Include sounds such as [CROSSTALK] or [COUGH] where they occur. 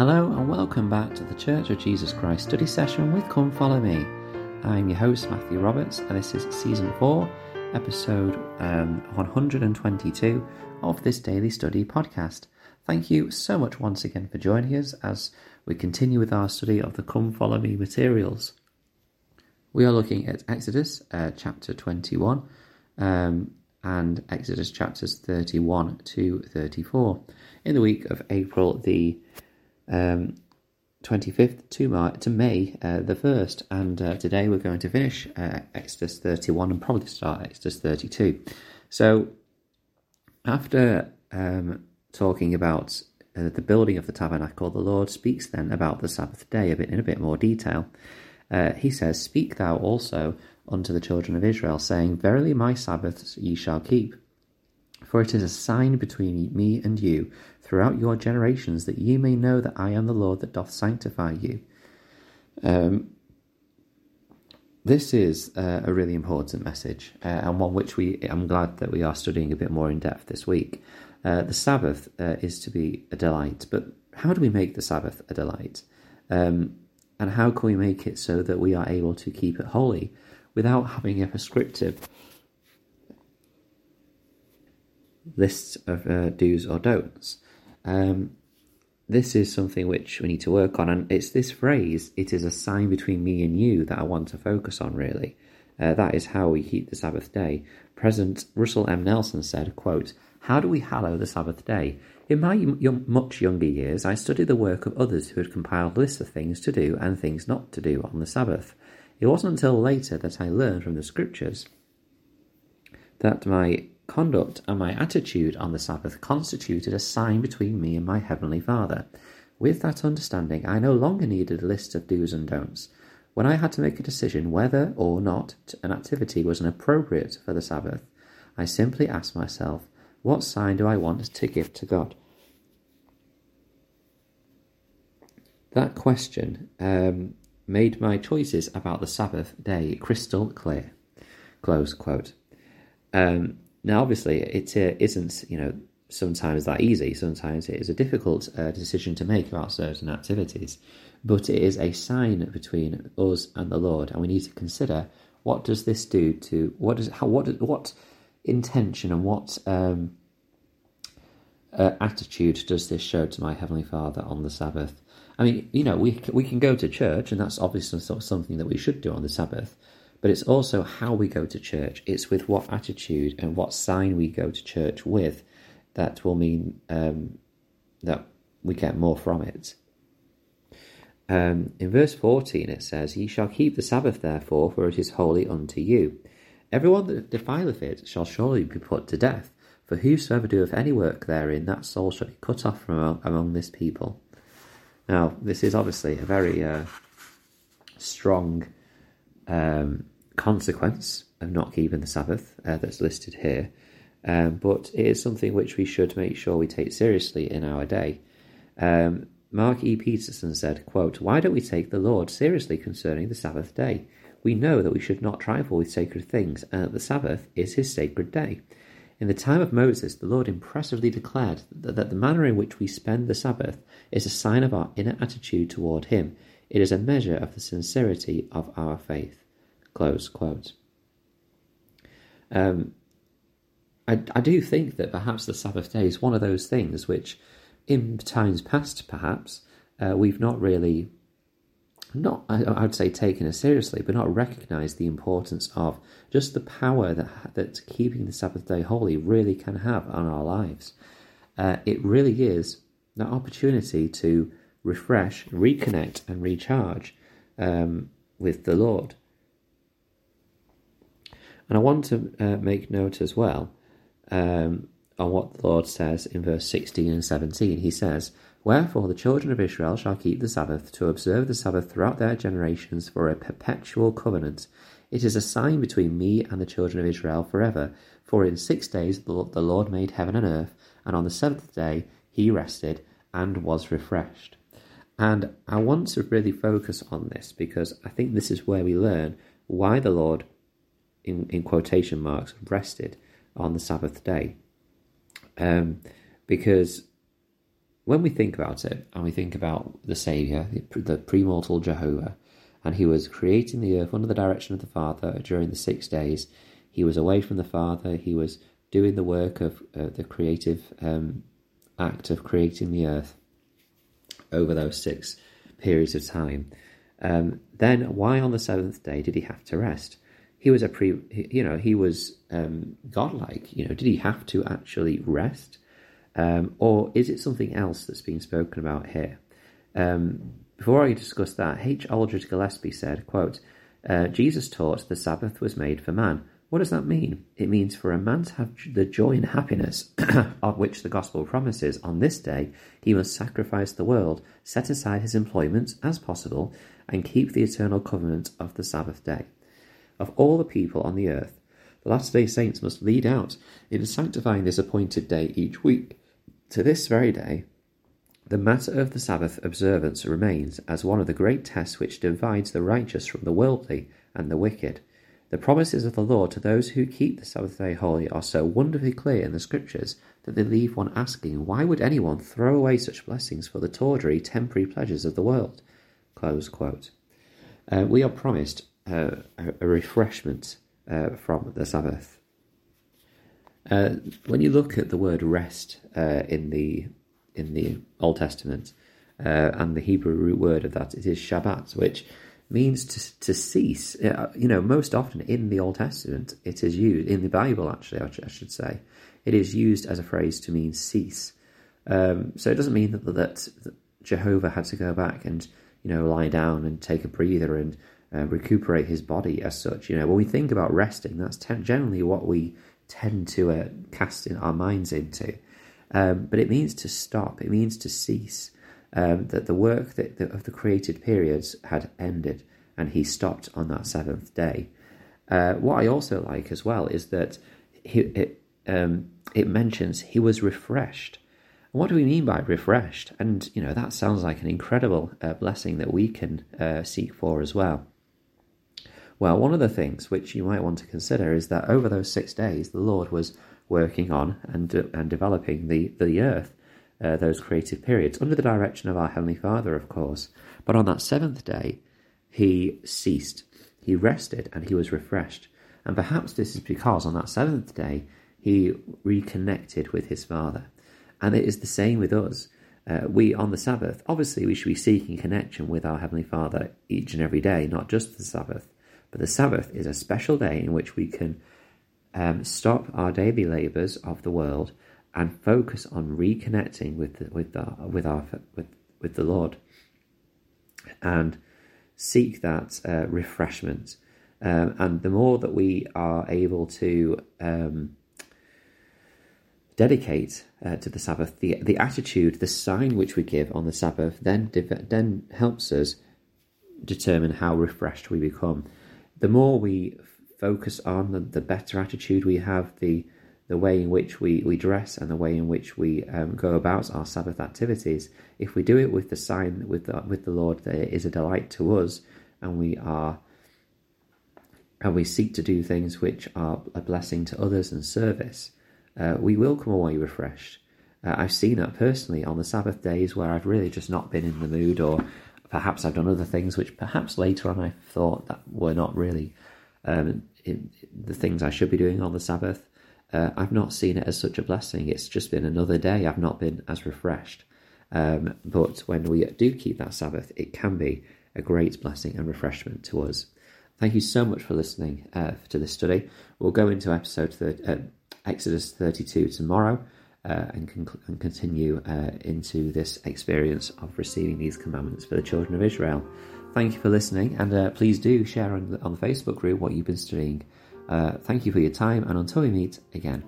Hello and welcome back to the Church of Jesus Christ study session with Come Follow Me. I'm your host Matthew Roberts and this is season 4, episode um, 122 of this daily study podcast. Thank you so much once again for joining us as we continue with our study of the Come Follow Me materials. We are looking at Exodus uh, chapter 21 um, and Exodus chapters 31 to 34 in the week of April the um, 25th to, Mar- to May uh, the 1st. And uh, today we're going to finish uh, Exodus 31 and probably start Exodus 32. So, after um, talking about uh, the building of the tabernacle, the Lord speaks then about the Sabbath day a bit in a bit more detail. Uh, he says, Speak thou also unto the children of Israel, saying, Verily my Sabbaths ye shall keep. For it is a sign between me and you throughout your generations, that ye may know that I am the Lord that doth sanctify you. Um, this is uh, a really important message, uh, and one which we I'm glad that we are studying a bit more in depth this week. Uh, the Sabbath uh, is to be a delight, but how do we make the Sabbath a delight? Um, and how can we make it so that we are able to keep it holy without having a prescriptive list of uh, do's or don'ts? Um, this is something which we need to work on, and it's this phrase, it is a sign between me and you, that I want to focus on really. Uh, that is how we keep the Sabbath day. President Russell M. Nelson said, quote, How do we hallow the Sabbath day? In my young, much younger years, I studied the work of others who had compiled lists of things to do and things not to do on the Sabbath. It wasn't until later that I learned from the scriptures that my conduct and my attitude on the Sabbath constituted a sign between me and my Heavenly Father. With that understanding, I no longer needed a list of do's and don'ts. When I had to make a decision whether or not an activity was appropriate for the Sabbath, I simply asked myself, what sign do I want to give to God? That question um, made my choices about the Sabbath day crystal clear. Close quote. Um, now, obviously, it uh, isn't, you know, sometimes that easy. Sometimes it is a difficult uh, decision to make about certain activities, but it is a sign between us and the Lord, and we need to consider what does this do to what does how what what intention and what um, uh, attitude does this show to my heavenly Father on the Sabbath? I mean, you know, we we can go to church, and that's obviously something that we should do on the Sabbath but it's also how we go to church. It's with what attitude and what sign we go to church with that will mean um, that we get more from it. Um, in verse 14 it says, Ye shall keep the Sabbath therefore, for it is holy unto you. Everyone that defileth it shall surely be put to death, for whosoever doeth any work therein, that soul shall be cut off from among, this people. Now, this is obviously a very uh, strong um, consequence of not keeping the Sabbath uh, that's listed here, um, but it is something which we should make sure we take seriously in our day. Um, Mark E. Petersen said, quote, Why don't we take the Lord seriously concerning the Sabbath day? We know that we should not trifle with sacred things, and that the Sabbath is his sacred day. In the time of Moses, the Lord impressively declared that, that the manner in which we spend the Sabbath is a sign of our inner attitude toward him. It is a measure of the sincerity of our faith. Close quote. Um, I, I do think that perhaps the Sabbath day is one of those things which, in times past, perhaps, uh, we've not really, not I, I would say taken as seriously, but not recognised the importance of just the power that that keeping the Sabbath day holy really can have on our lives. Uh, it really is that opportunity to refresh, reconnect, and recharge um, with the Lord. And I want to uh, make note as well um, on what the Lord says in verse 16 and 17. He says, Wherefore the children of Israel shall keep the Sabbath, to observe the Sabbath throughout their generations for a perpetual covenant. It is a sign between me and the children of Israel forever. For in six days the Lord made heaven and earth, and on the seventh day he rested and was refreshed. And I want to really focus on this because I think this is where we learn why the Lord in, in quotation marks, rested on the Sabbath day. Um, because when we think about it, and we think about the Saviour, the premortal Jehovah, and he was creating the earth under the direction of the Father during the six days. He was away from the Father. He was doing the work of uh, the creative um, act of creating the earth over those six periods of time. Um, then why on the seventh day did he have to rest? He was a pre, you know, he was um, godlike. You know, did he have to actually rest, um, or is it something else that's being spoken about here? Um, before I discuss that, H. Aldridge Gillespie said, quote, uh, Jesus taught the Sabbath was made for man. What does that mean? It means for a man to have the joy and happiness [CLEARS THROAT] of which the gospel promises on this day, he must sacrifice the world, set aside his employments as possible, and keep the eternal covenant of the Sabbath day. Of all the people on the earth, the Latter day Saints must lead out in sanctifying this appointed day each week. To this very day, the matter of the Sabbath observance remains as one of the great tests which divides the righteous from the worldly and the wicked. The promises of the Lord to those who keep the Sabbath day holy are so wonderfully clear in the Scriptures that they leave one asking, why would anyone throw away such blessings for the tawdry, temporary pleasures of the world? Uh, we are promised uh, a, refreshment uh, from the Sabbath. Uh, when you look at the word rest uh, in the in the Old Testament uh, and the Hebrew root word of that, it is Shabbat, which means to, to cease. You know, most often in the Old Testament, it is used, in the Bible actually, I should say, it is used as a phrase to mean cease. Um, so it doesn't mean that, that, that, Jehovah had to go back and, you know, lie down and take a breather and uh, recuperate his body as such. You know, when we think about resting, that's ten- generally what we tend to uh, cast in our minds into. Um, but it means to stop, it means to cease um, that the work that the, of the created periods had ended and he stopped on that seventh day. Uh, what I also like as well is that he, it, um, it mentions he was refreshed. what do we mean by refreshed? And, you know, that sounds like an incredible uh, blessing that we can uh, seek for as well. Well, one of the things which you might want to consider is that over those six days, the Lord was working on and, and developing the, the earth uh, those creative periods, under the direction of our Heavenly Father, of course. But on that seventh day, he ceased, he rested, and he was refreshed. And perhaps this is because on that seventh day, he reconnected with his Father. And it is the same with us. Uh, we, on the Sabbath, obviously, we should be seeking connection with our Heavenly Father each and every day, not just the Sabbath. But the Sabbath is a special day in which we can um, stop our daily labours of the world and focus on reconnecting with the, with the, with our with with the Lord, and seek that uh, refreshment. Um, and the more that we are able to um, dedicate uh, to the Sabbath, the the attitude, the sign which we give on the Sabbath, then then helps us determine how refreshed we become. The more we focus on, the, the better attitude we have, the the way in which we, we dress and the way in which we um, go about our Sabbath activities, if we do it with the sign with the, with the Lord that it is a delight to us, and we are and we seek to do things which are a blessing to others and service, uh, we will come away refreshed. Uh, I've seen that personally on the Sabbath days where I've really just not been in the mood, or perhaps I've done other things which perhaps later on I thought that were not really um, the things I should be doing on the Sabbath uh, I've not seen it as such a blessing. It's just been another day. I've not been as refreshed. Um, but when we do keep that Sabbath, it can be a great blessing and refreshment to us. Thank you so much for listening uh, to this study. We'll go into episode uh, Exodus 32 tomorrow uh, and, con- and, continue uh, into this experience of receiving these commandments for the children of Israel. Thank you for listening, and uh, please do share on on the Facebook group what you've been studying. Uh, thank you for your time, and until we meet again.